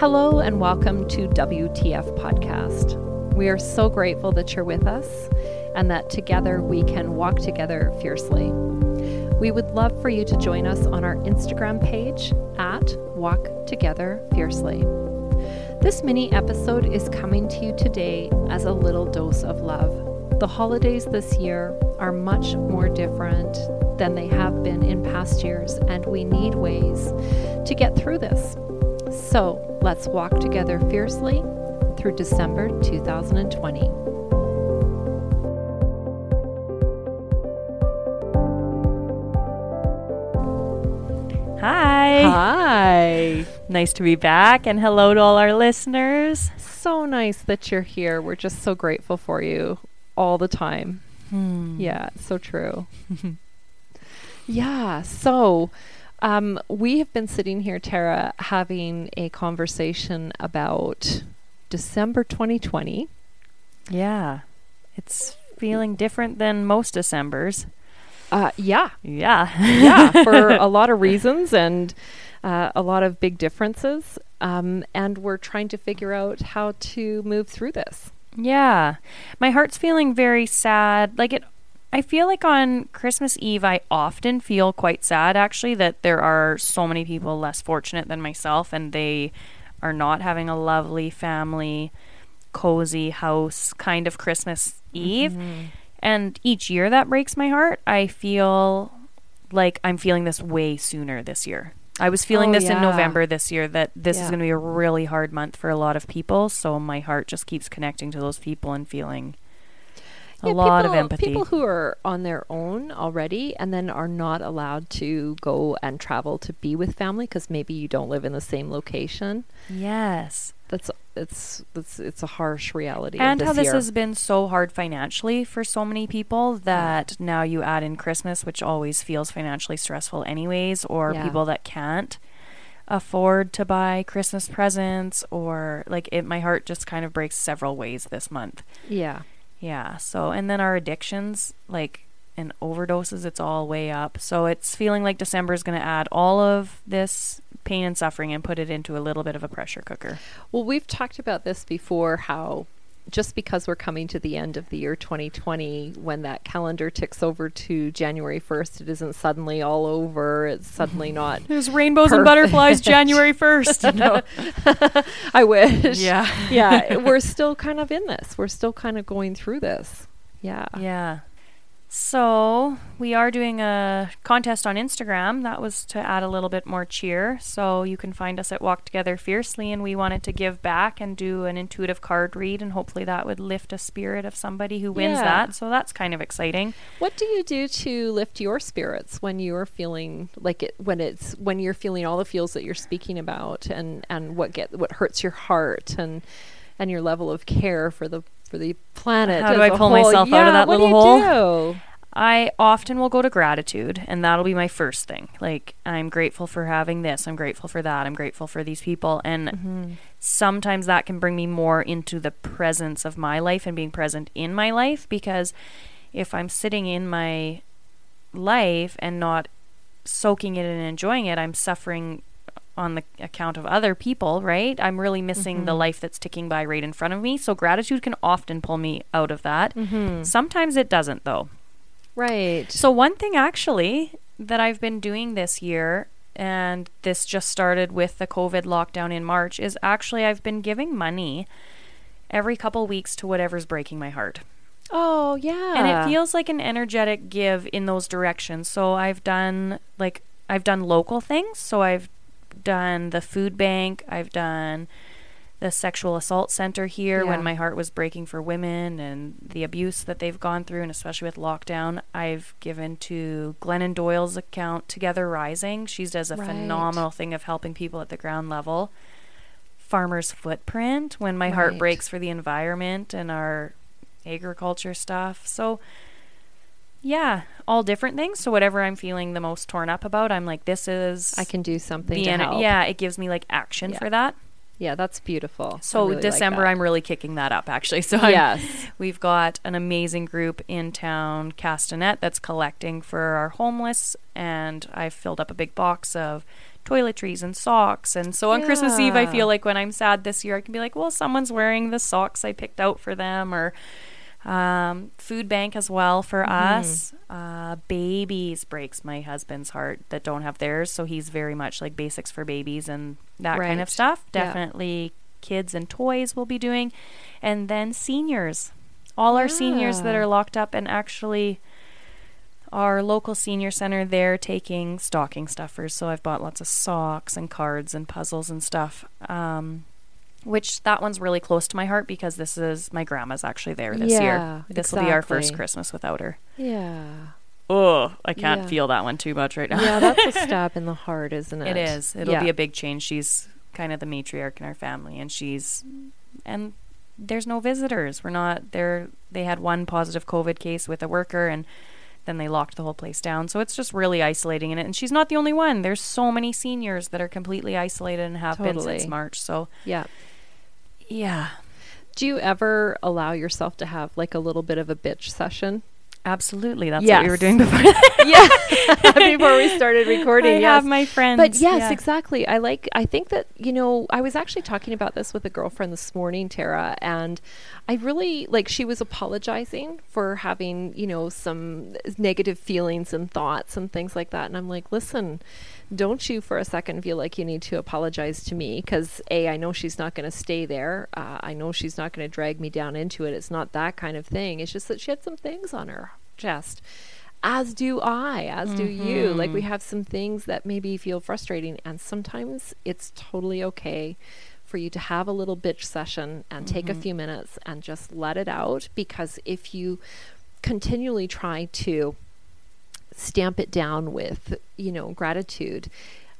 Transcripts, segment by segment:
Hello and welcome to WTF Podcast. We are so grateful that you're with us and that together we can walk together fiercely. We would love for you to join us on our Instagram page at Walk Together Fiercely. This mini episode is coming to you today as a little dose of love. The holidays this year are much more different than they have been in past years, and we need ways to get through this. So let's walk together fiercely through December 2020. Hi. Hi. Nice to be back and hello to all our listeners. So nice that you're here. We're just so grateful for you all the time. Hmm. Yeah, so true. yeah, so um, we have been sitting here, Tara, having a conversation about December 2020. Yeah. It's feeling different than most Decembers. Uh, yeah, Yeah. yeah, for a lot of reasons and uh, a lot of big differences. Um, and we're trying to figure out how to move through this. yeah. My heart's feeling very sad. Like it I feel like on Christmas Eve I often feel quite sad actually that there are so many people less fortunate than myself and they are not having a lovely family cozy house kind of Christmas Eve. Mm-hmm. And each year that breaks my heart, I feel like I'm feeling this way sooner this year. I was feeling Oh, this in. November this year that this Yeah. is going to be a really hard month for a lot of people. So my heart just keeps connecting to those people and feeling a Yeah, lot of people- empathy. People who are on their own already and then are not allowed to go and travel to be with family because maybe you don't live in the same location. yes. That's it's it's it's a harsh reality. of And how this year. has been so hard financially for so many people that now you add in Christmas, which always feels financially stressful, anyways, or Yeah. people that can't afford to buy Christmas presents, or like it, my heart just kind of breaks several ways this month. yeah. Yeah. So, and then our addictions, like and overdoses, it's all way up. So it's feeling like December is going to add all of this pain and suffering and put it into a little bit of a pressure cooker. Well, we've talked about this before how just because we're coming to the end of the year 2020 when that calendar ticks over to January 1st it isn't suddenly all over it's suddenly not There's rainbows and and butterflies January 1st. I wish Yeah. yeah we're still kind of in this we're still kind of going through this yeah Yeah. So we are doing a contest on Instagram. That was to add a little bit more cheer. So you can find us at Walk Together Fiercely, and we wanted to give back and do an intuitive card read, and hopefully that would lift a spirit of somebody who wins Yeah. that. So that's kind of exciting. What do you do to lift your spirits when you're feeling like it when it's when you're feeling all the feels that you're speaking about and and what get what hurts your heart and and your level of care for the for the planet? How do I pull whole? myself out of that little hole? do? I often will go to gratitude, and that'll be my first thing. Like, I'm grateful for having this. I'm grateful for that. I'm grateful for these people. And Mm-hmm. sometimes that can bring me more into the presence of my life and being present in my life because if I'm sitting in my life and not soaking it and enjoying it, I'm suffering on the account of other people, right? I'm really missing the Mhm. life that's ticking by right in front of me. So gratitude can often pull me out of that. Mm-hmm. Sometimes it doesn't though. Right. So one thing actually that I've been doing this year and this just started with the COVID lockdown in March is actually I've been giving money every couple weeks to whatever's breaking my heart. oh yeah. And it feels like an energetic give in those directions. So I've done like I've done local things. So I've done the food bank, I've done the sexual assault center here Yeah. when my heart was breaking for women and the abuse that they've gone through and especially with lockdown. I've given to Glennon Doyle's account Together Rising. She does a Right. phenomenal thing of helping people at the ground level. Farmer's Footprint when my heart breaks for the environment and our agriculture stuff. So yeah, all different things. So whatever I'm feeling the most torn up about, I'm like, this is I can do something to help. yeah. It gives me like action Yeah. for that. Yeah, that's beautiful. So really December, that. I'm really kicking that up actually. So I'm- yes. we've got an amazing group in town, Castanet, that's collecting for our homeless, and I've filled up a big box of toiletries and socks. And so on Christmas Eve, I feel like when I'm sad this year, I can be like, well, someone's wearing the socks I picked out for them, or um, food bank as well for Mm-hmm. us. Uh, babies breaks my husband's heart that don't have theirs, so he's very much like basics for babies and that kind of Right. stuff. Yeah. Definitely kids and toys we'll be doing, and then seniors, all our seniors that are locked up, and actually. Our local senior center, they're taking stocking stuffers. So I've bought lots of socks and cards and puzzles and stuff. Um, which that one's really close to my heart because this is my grandma's actually there this Yeah, year. This will be our first. Christmas without her. Yeah. Oh, I can't Yeah. feel that one too much right now. Yeah, that's a stab in the heart, isn't it? it is. It'll Yeah. be a big change. She's kind of the matriarch in our family, and she's and there's no visitors. We're not there. They had one positive COVID case with a worker, and then they locked the whole place down. So it's just really isolating in it. And she's not the only one. There's so many seniors that are completely isolated and have been since March. So Yeah. yeah, Do you ever allow yourself to have like a little bit of a bitch session? Absolutely. That's what we were doing before. yeah. Before we started recording, I yes. have my friends. but yes, yeah. exactly. I like. I think that you know. I was actually talking about this with a girlfriend this morning, Tara, and I really like. She was apologizing for having you know some negative feelings and thoughts and things like that, and I'm like, listen. Don't you for a second feel like you need to apologize to me because a I know she's not going to stay there. Uh, I know she's not going to drag me down into it. It's not that kind of thing. It's just that she had some things on her chest as do I, as do you. Like we have some things that maybe feel frustrating, and sometimes it's totally okay for you to have a little bitch session and take a few minutes and just let it out because if you continually try to stamp it down with, you know, gratitude,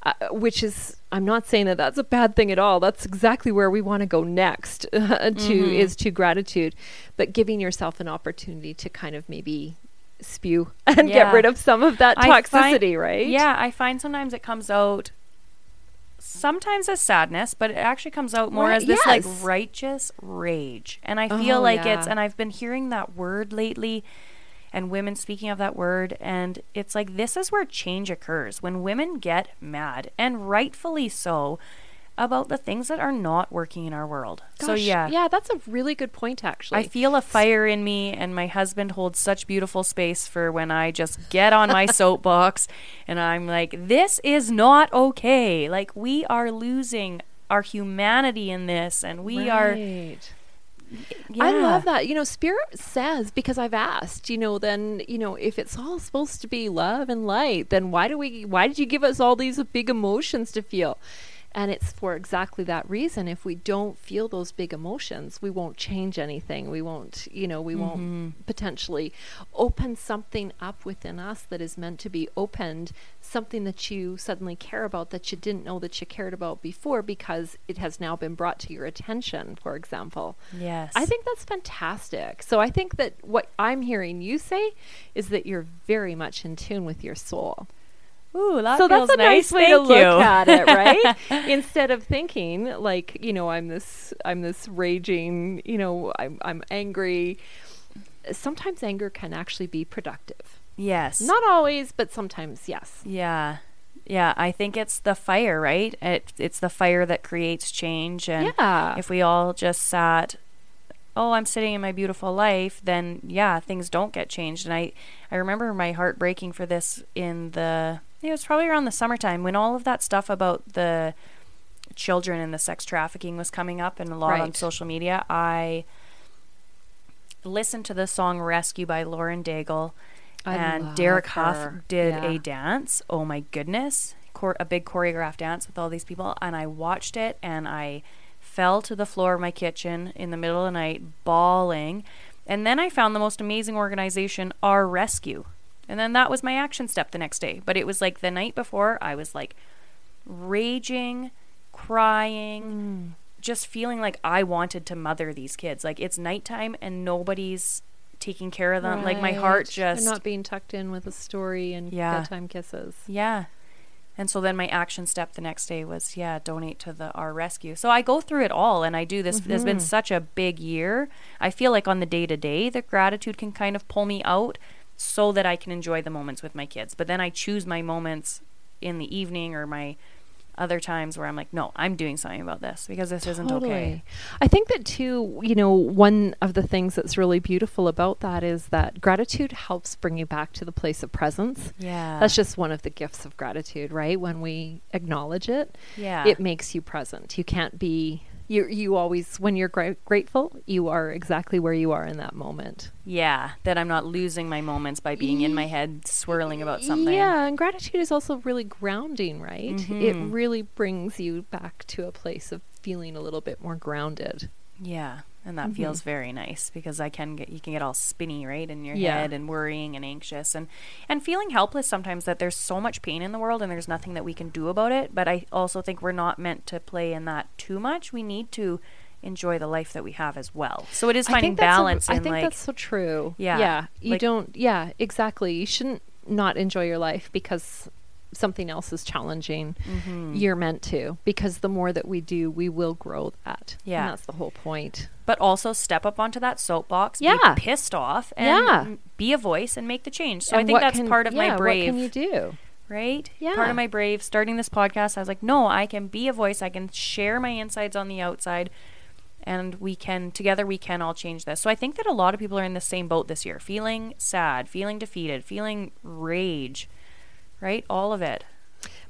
uh, which is I'm not saying that that's a bad thing at all. That's exactly where we want to go next to is to gratitude, but giving yourself an opportunity to kind of maybe spew and get rid of some of that I find- toxicity, right? Yeah, I find sometimes it comes out sometimes as sadness, but it actually comes out more Right, as this like righteous rage. And I feel Oh, like it's and I've been hearing that word lately and women speaking of that word and it's like this is where change occurs when women get mad and rightfully so about the things that are not working in our world. so yeah. yeah, that's a really good point, actually. I feel a fire in me, and my husband holds such beautiful space for when I just get on my soapbox and I'm like, this is not okay. Like, we are losing our humanity in this, and we are. Yeah. I love that. You know, Spirit says because I've asked. You know, then you know if it's all supposed to be love and light, then why do we? Why did you give us all these big emotions to feel? And it's for exactly that reason. If we don't feel those big emotions, we won't change anything. We won't, you know, we won't mm-hmm. potentially open something up within us that is meant to be opened, something that you suddenly care about that you didn't know that you cared about before because it has now been brought to your attention, for example. Yes. I think that's fantastic. So I think that what I'm hearing you say is that you're very much in tune with your soul. Ooh, that so that's a nice, way to look at it, right? Instead of thinking like, you know, I'm this I'm this raging, you know, I'm I'm angry. Sometimes anger can actually be productive. yes. Not always, but sometimes yes. Yeah. Yeah, I think it's the fire, right? It, it's the fire that creates change. And Yeah. if we all just sat, oh, I'm sitting in my beautiful life, then yeah, things don't get changed. And I, I remember my heart breaking for this in the, it was probably around the summertime when all of that stuff about the children and the sex trafficking was coming up and a lot on social media. I listened to the song Rescue by Lauren Daigle I and Derek her. Hough did Yeah. a dance. Oh my goodness, Chor- a big choreographed dance with all these people, and I watched it and I fell to the floor of my kitchen in the middle of the night, bawling. And then I found the most amazing organization, Our Rescue, and then that was my action step the next day. But it was like the night before, I was like raging, crying, mm. just feeling like I wanted to mother these kids. Like it's nighttime and nobody's taking care of them. Like my heart just They're not being tucked in with a story and Yeah. bedtime kisses. yeah. And so then my action step the next day was yeah, donate to the our rescue. So I go through it all and I do this. There's been mm-hmm. such a big year. I feel like on the day to day, the gratitude can kind of pull me out so that I can enjoy the moments with my kids. But then I choose my moments in the evening or my other times where I'm like, no, I'm doing something about this because this isn't okay. I think that too, you know, one of the things that's really beautiful about that is that gratitude helps bring you back to the place of presence. Yeah. That's just one of the gifts of gratitude, right? When we acknowledge it, yeah. it makes you present. You can't be you you always when you're gra- grateful, you are exactly where you are in that moment. yeah, that I'm not losing my moments by being in my head swirling about something. Yeah, and gratitude is also really grounding, right? It Mhm. really brings you back to a place of feeling a little bit more grounded. Yeah, and that Mhm. feels very nice because I can get you can get all spinny right in your Yeah. head and worrying and anxious and and feeling helpless sometimes that there's so much pain in the world and there's nothing that we can do about it. But I also think we're not meant to play in that too much. We need to enjoy the life that we have as well. So it is I finding think that's balance I in think like that's so true. Yeah, Yeah. You like- don't yeah, exactly. You shouldn't not enjoy your life because something else is challenging. Mhm. You're meant to because the more that we do, we will grow that. Yeah. And that's the whole point. but also step up onto that soapbox, Yeah. be pissed off, and Yeah. be a voice and make the change. So I think that's can- part of yeah, my brave. What can you do? right? Yeah. Part of my brave starting this podcast, I was like, no, I can be a voice. I can share my insides on the outside. And we can, together, we can all change this. So I think that a lot of people are in the same boat this year feeling sad, feeling defeated, feeling rage, right? All of it.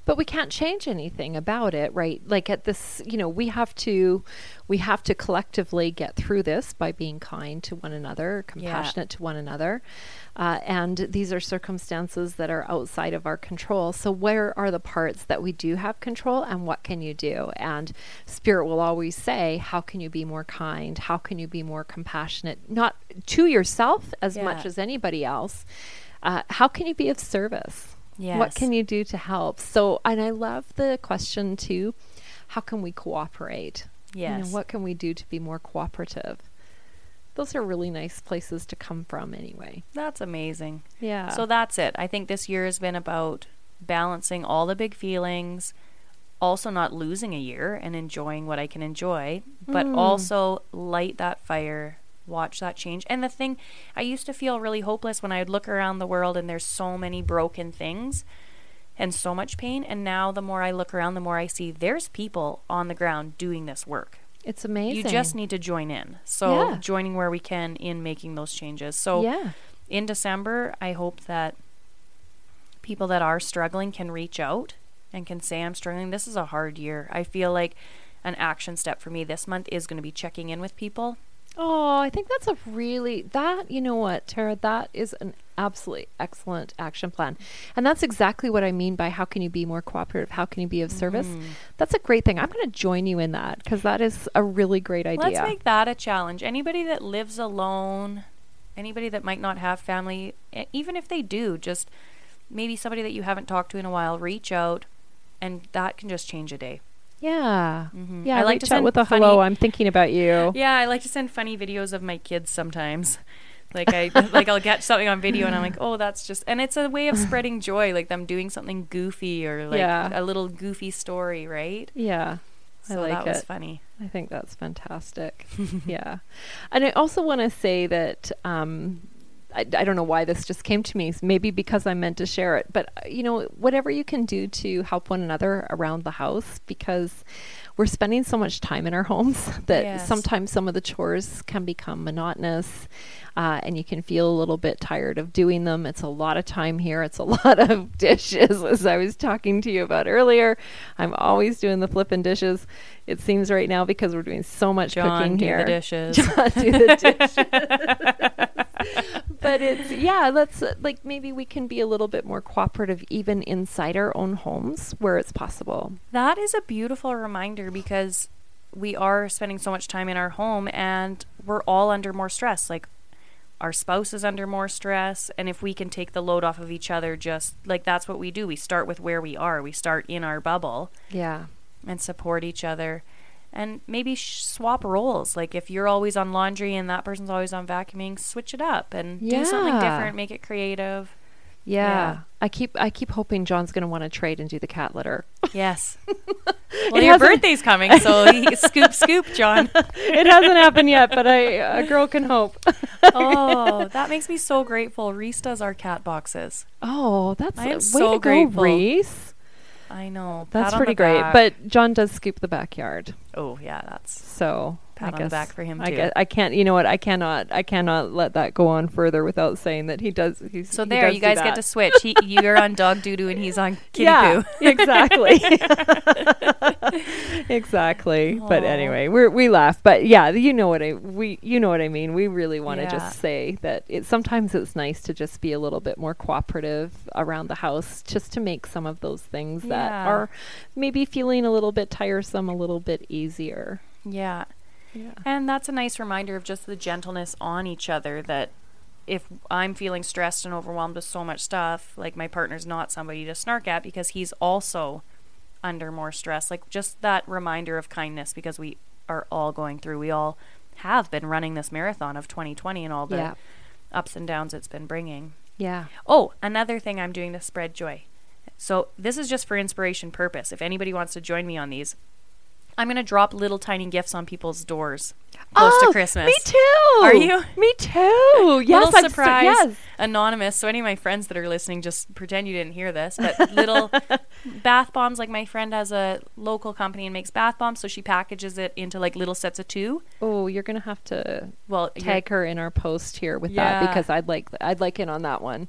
but we can't change anything about it right? Like at this you know we have to we have to collectively get through this by being kind to one another compassionate to one another. Uh, and these are circumstances that are outside of our control. So where are the parts that we do have control and what can you do? And spirit will always say how can you be more kind? How can you be more compassionate? Not to yourself as Yeah. much as anybody else. Uh, how can you be of service Yes. what can you do to help? So, and I love the question too how can we cooperate? You know, what can we do to be more cooperative? Those are really nice places to come from, anyway. That's amazing. Yeah. So that's it. I think this year has been about balancing all the big feelings, also not losing a year and enjoying what I can enjoy, but Mm. also light that fire, watch that change. And the thing, I used to feel really hopeless when I would look around the world and there's so many broken things and so much pain. And now the more I look around, the more I see there's people on the ground doing this work. it's amazing. You just need to join in. So Yeah. joining where we can in making those changes. So yeah. in December, I hope that people that are struggling can reach out and can say, I'm struggling. This is a hard year. I feel like an action step for me this month is going to be checking in with people. Oh, I think that's a really that you know what, Tara, that is an absolutely excellent action plan. And that's exactly what I mean by how can you be more cooperative? How can you be of service? Mhm. That's a great thing. I'm going to join you in that because that is a really great idea. Let's make that a challenge. Anybody that lives alone, anybody that might not have family, even if they do, just maybe somebody that you haven't talked to in a while, reach out, and that can just change a day. Yeah. Mhm. Yeah, I like to send with a funny- hello. I'm thinking about you. Yeah, I like to send funny videos of my kids sometimes. Like I like I'll get something on video and I'm like, "Oh, that's just." And it's a way of spreading joy, like them doing something goofy or like Yeah. a little goofy story, right? Yeah. I So like that was funny. I think that's fantastic. yeah. And I also want to say that um, I, I don't know why this just came to me. Maybe because I meant to share it. But, uh, you know, whatever you can do to help one another around the house, because we're spending so much time in our homes that Yes. sometimes some of the chores can become monotonous. Uh, and you can feel a little bit tired of doing them. It's a lot of time here. It's a lot of dishes, as I was talking to you about earlier. I'm always doing the flipping dishes. It seems right now because we're doing so much John, cooking do here. the dishes. John, do the dishes. but it's yeah. Let's uh, like maybe we can be a little bit more cooperative even inside our own homes where it's possible. That is a beautiful reminder because we are spending so much time in our home and we're all under more stress. Like our spouse is under more stress. And if we can take the load off of each other, just like that's what we do. We start with where we are, we start in our bubble Yeah. and support each other. And maybe sh- swap roles. Like if you're always on laundry and that person's always on vacuuming, switch it up and do something different, make it creative. Yeah. Yeah. I keep I keep hoping John's going to want to trade and do the cat litter. Yes. Well, your birthday's coming, so he, scoop, scoop, John. it hasn't happened yet, but I a girl can hope. oh, that makes me so grateful. Reese does our cat boxes. Oh, that's I am way so to grateful. go, Reese. I know. That's pretty great. But John does scoop the backyard. oh yeah, that's So Pat I on guess the back for him I too. guess I can't. You know what? I cannot. I cannot let that go on further without saying that he does. He's, so he there, does you guys get to switch. He, you're on dog doo doo, and he's on kitty yeah, poo. exactly. exactly. But anyway, we we laugh. But yeah, you know what I we you know what I mean. We really want to Yeah. just say that it sometimes it's nice to just be a little bit more cooperative around the house, just to make some of those things that are maybe feeling a little bit tiresome a little bit easier. Yeah. Yeah. And that's a nice reminder of just the gentleness on each other that if I'm feeling stressed and overwhelmed with so much stuff, like my partner's not somebody to snark at because he's also under more stress. Like just that reminder of kindness because we are all going through, we all have been running this marathon of 2020 and all the Yeah. ups and downs it's been bringing. Yeah. Oh, another thing I'm doing to spread joy. So this is just for inspiration purpose. If anybody wants to join me on these, I'm going to drop little tiny gifts on people's doors close Oh, to Christmas. Me too. Are you? Me too. Yes, little I'm so- surprise, yes. anonymous. So any of my friends that are listening, just pretend you didn't hear this. But little bath bombs, like my friend has a local company and makes bath bombs, so she packages it into like little sets of two. Oh, you're gonna have to Well, tag her in our post here with Yeah. that because I'd like I'd like in on that one.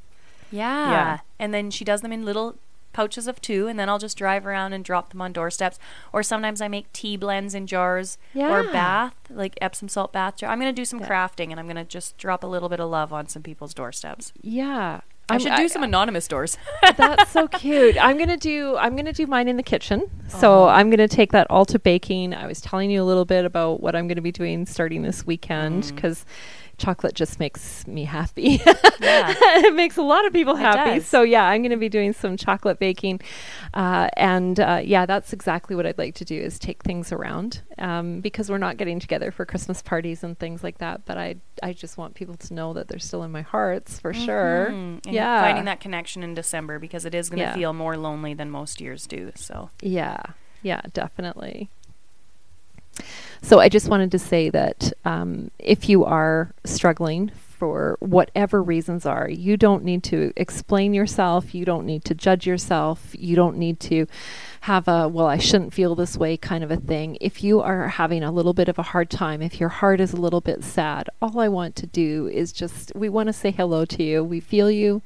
Yeah. Yeah. And then she does them in little pouches of two, and then I'll just drive around and drop them on doorsteps. Or sometimes I make tea blends in jars or bath, like Epsom salt bath jar. I'm going to do some Yeah. crafting and I'm going to just drop a little bit of love on some people's doorsteps. Yeah. I should do some anonymous doors. That's so cute. I'm gonna do I'm gonna do mine in the kitchen. So Uh-huh. I'm gonna take that all to baking. I was telling you a little bit about what I'm gonna be doing starting this weekend Mm. Chocolate just makes me happy. Yeah. it makes a lot of people It happy. does. So yeah, I'm gonna be doing some chocolate baking, uh, and uh, yeah, that's exactly what I'd like to do is take things around um, because we're not getting together for Christmas parties and things like that. But I I just want people to know that they're still in my hearts for sure. Mhm. And Yeah. Finding that connection in December because it is going to Yeah. feel more lonely than most years do. So, Yeah, yeah, definitely. So I just wanted to say that um, if you are struggling for whatever reasons are, you don't need to explain yourself. You don't need to judge yourself. You don't need to have a, well, I shouldn't feel this way kind of a thing. If you are having a little bit of a hard time, if your heart is a little bit sad, all I want to do is just, we want to say hello to you. We feel you.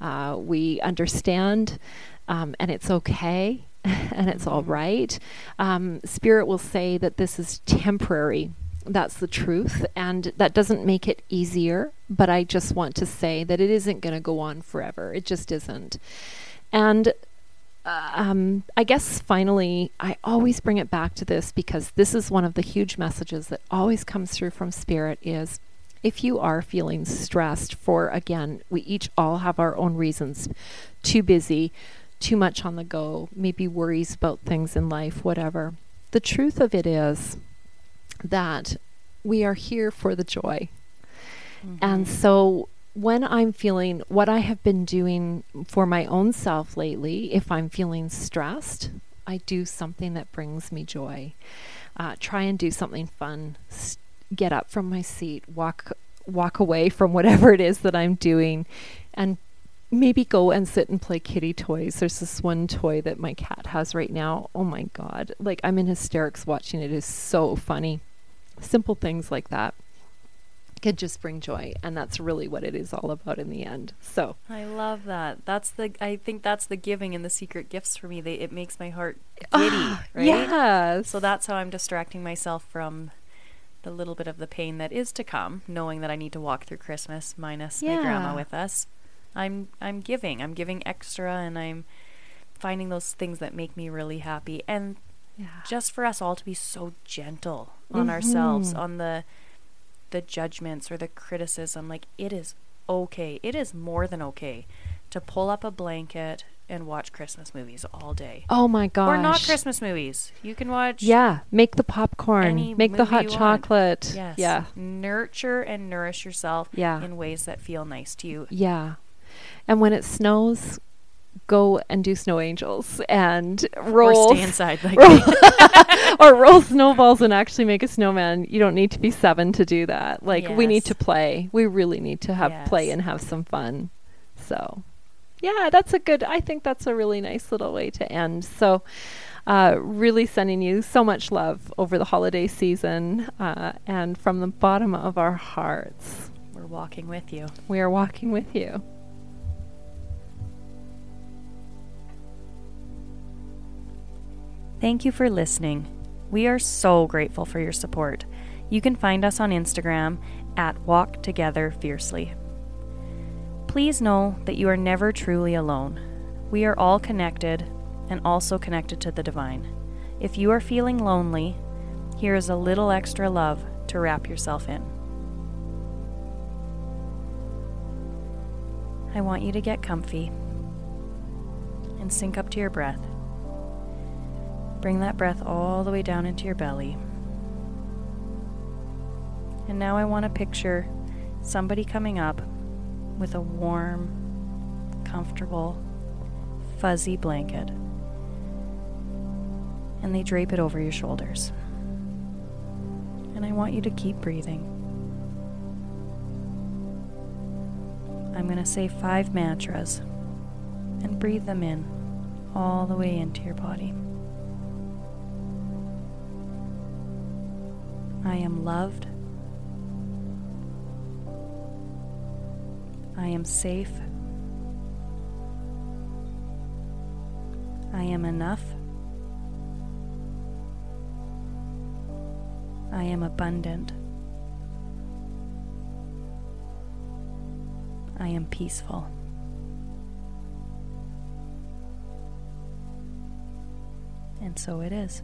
Uh, we understand, um, and it's okay, and it's all right. Um, Spirit will say that this is temporary. That's the truth, and that doesn't make it easier. But I just want to say that it isn't going to go on forever. It just isn't. And um, I guess finally, I always bring it back to this because this is one of the huge messages that always comes through from Spirit is if you are feeling stressed for, again, we each all have our own reasons, too busy, too much on the go, maybe worries about things in life, whatever. The truth of it is that we are here for the joy. And so when I'm feeling what I have been doing for my own self lately, if I'm feeling stressed, I do something that brings me joy. Uh, try and do something fun. S- get up from my seat, walk walk away from whatever it is that I'm doing, and maybe go and sit and play kitty toys. There's this one toy that my cat has right now. Oh my god! Like I'm in hysterics watching it. It is so funny. Simple things like that could just bring joy and that's really what it is all about in the end so I love that. That's the. I think that's the giving and the secret gifts for me. They it makes my heart giddy, Ah, right? yes So that's how I'm distracting myself from the little bit of the pain that is to come, knowing that I need to walk through Christmas minus my grandma with us. I'm I'm giving. I'm giving extra and I'm finding those things that make me really happy. And yeah. just for us all to be so gentle on ourselves Mhm. on the the judgments or the criticism like it is okay. It is more than okay to pull up a blanket and watch christmas movies all day. Oh my gosh or not christmas movies. You can watch yeah make the popcorn make the hot chocolate. Yes. Yeah. Nurture and nourish yourself Yeah. in ways that feel nice to you. Yeah and when it snows go and do snow angels and roll or stay inside like roll, or roll snowballs and actually make a snowman. You don't need to be seven to do that. Like we need to play. We really need to have play and have some fun. So, Yeah, that's a good, I think that's a really nice little way to end. So, uh, really sending you so much love over the holiday season uh, and from the bottom of our hearts. We're walking with you. We are walking with you. Thank you for listening. We are so grateful for your support. You can find us on Instagram at Walk Together Fiercely. Please know that you are never truly alone. We are all connected and also connected to the divine. If you are feeling lonely, here is a little extra love to wrap yourself in. I want you to get comfy and sync up to your breath. Bring that breath all the way down into your belly. And now I want to picture somebody coming up with a warm, comfortable, fuzzy blanket. And they drape it over your shoulders. And I want you to keep breathing. I'm going to say five mantras and breathe them in all the way into your body. I am loved. I am safe. I am enough. I am abundant. I am peaceful. And so it is.